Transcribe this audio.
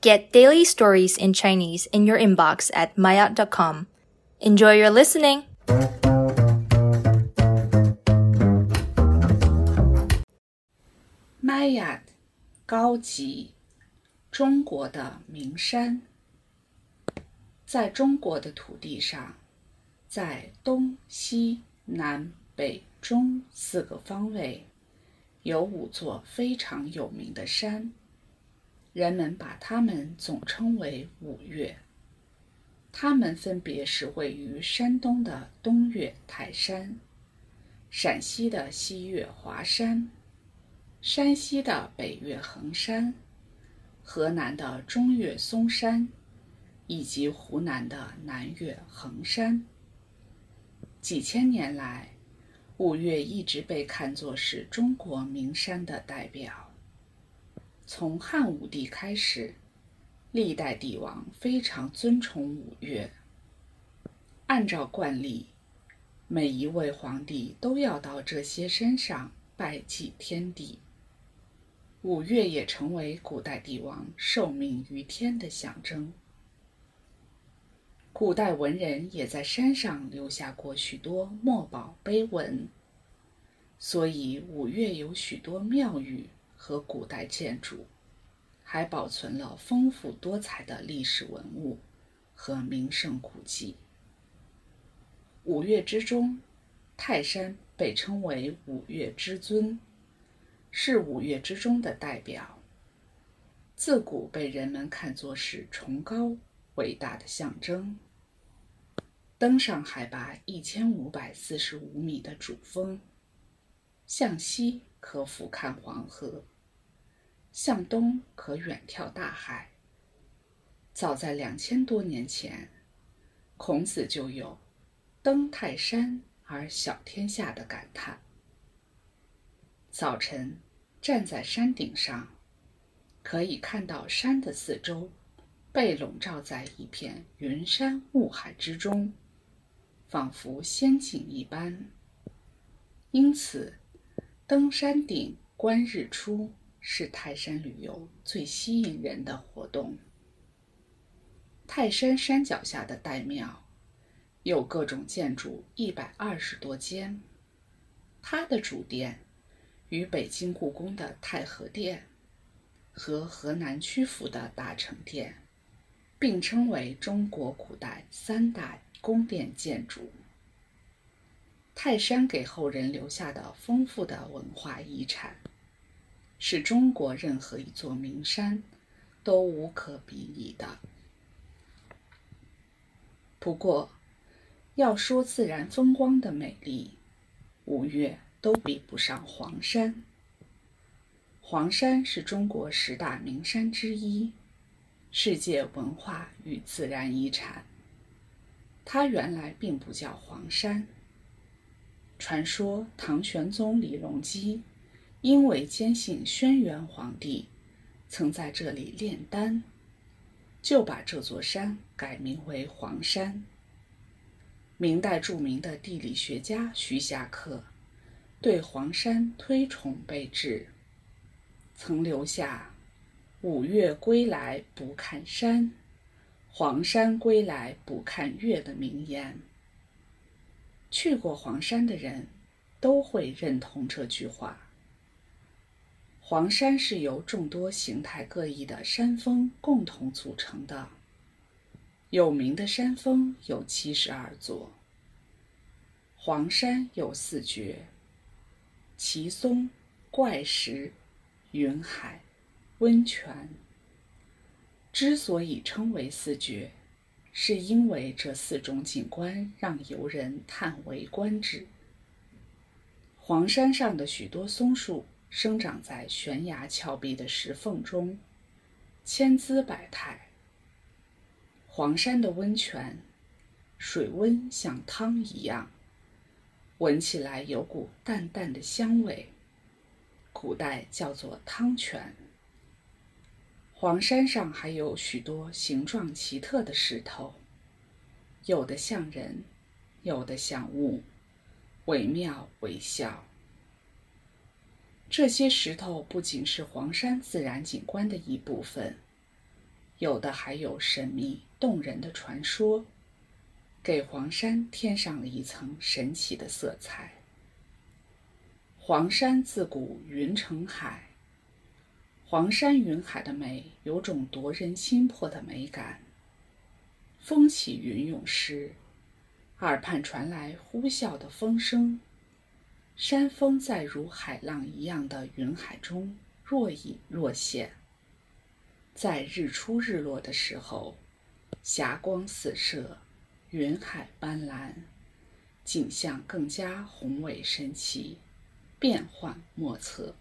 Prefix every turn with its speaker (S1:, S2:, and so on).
S1: Get daily stories in Chinese in your inbox at maya.com. Enjoy your listening!
S2: 玛雅高级中国的名山，在中国的土地上，在东西南北中四个方位，有五座非常有名的山。 人们把它们总称为五岳。它们分别是位于山东的东岳泰山、陕西的西岳华山、山西的北岳衡山、河南的中岳嵩山，以及湖南的南岳衡山。几千年来，五岳一直被看作是中国名山的代表。从汉武帝开始，历代帝王非常尊崇五岳。按照惯例，每一位皇帝都要到这些山上拜祭天地。五岳也成为古代帝王受命于天的象征。古代文人也在山上留下过许多墨宝碑文，所以五岳有许多庙宇。和古代建筑，还保存了丰富多彩的历史文物和名胜古迹。五岳之中，泰山被称为五岳之尊，是五岳之中的代表，自古被人们看作是崇高伟大的象征。登上海拔一千五百四十五米的主峰，向西可俯瞰黄河。向东可远眺大海。早在两千多年前，孔子就有“登泰山而小天下”的感叹。早晨站在山顶上，可以看到山的四周被笼罩在一片云山雾海之中，仿佛仙境一般。因此，登山顶观日出。是泰山旅游最吸引人的活动。泰山山脚下的岱庙，有各种建筑一百二十多间。它的主殿与北京故宫的太和殿和河南曲阜的大成殿并称为中国古代三大宫殿建筑。泰山给后人留下的丰富的文化遗产。是中国任何一座名山都无可比拟的。不过，要说自然风光的美丽，五岳都比不上黄山。黄山是中国十大名山之一，世界文化与自然遗产。它原来并不叫黄山。传说唐玄宗李隆基。因为坚信轩辕皇帝曾在这里炼丹，就把这座山改名为黄山。明代著名的地理学家徐霞客对黄山推崇备至，曾留下“五岳归来不看山，黄山归来不看岳”的名言。去过黄山的人都会认同这句话。黄山是由众多形态各异的山峰共同组成的。有名的山峰有七十二座。黄山有四绝：奇松、怪石、云海、温泉。之所以称为四绝，是因为这四种景观让游人叹为观止。黄山上的许多松树。生长在悬崖峭壁的石缝中，千姿百态。黄山的温泉，水温像汤一样，闻起来有股淡淡的香味，古代叫做汤泉。黄山上还有许多形状奇特的石头，有的像人，有的像物，惟妙惟肖。这些石头不仅是黄山自然景观的一部分，有的还有神秘动人的传说，给黄山添上了一层神奇的色彩。黄山自古云成海，黄山云海的美有种夺人心魄的美感。风起云涌时，耳畔传来呼啸的风声，山峰在如海浪一样的云海中若隐若现。在日出日落的时候，霞光四射，云海斑斓，景象更加宏伟神奇，变幻莫测。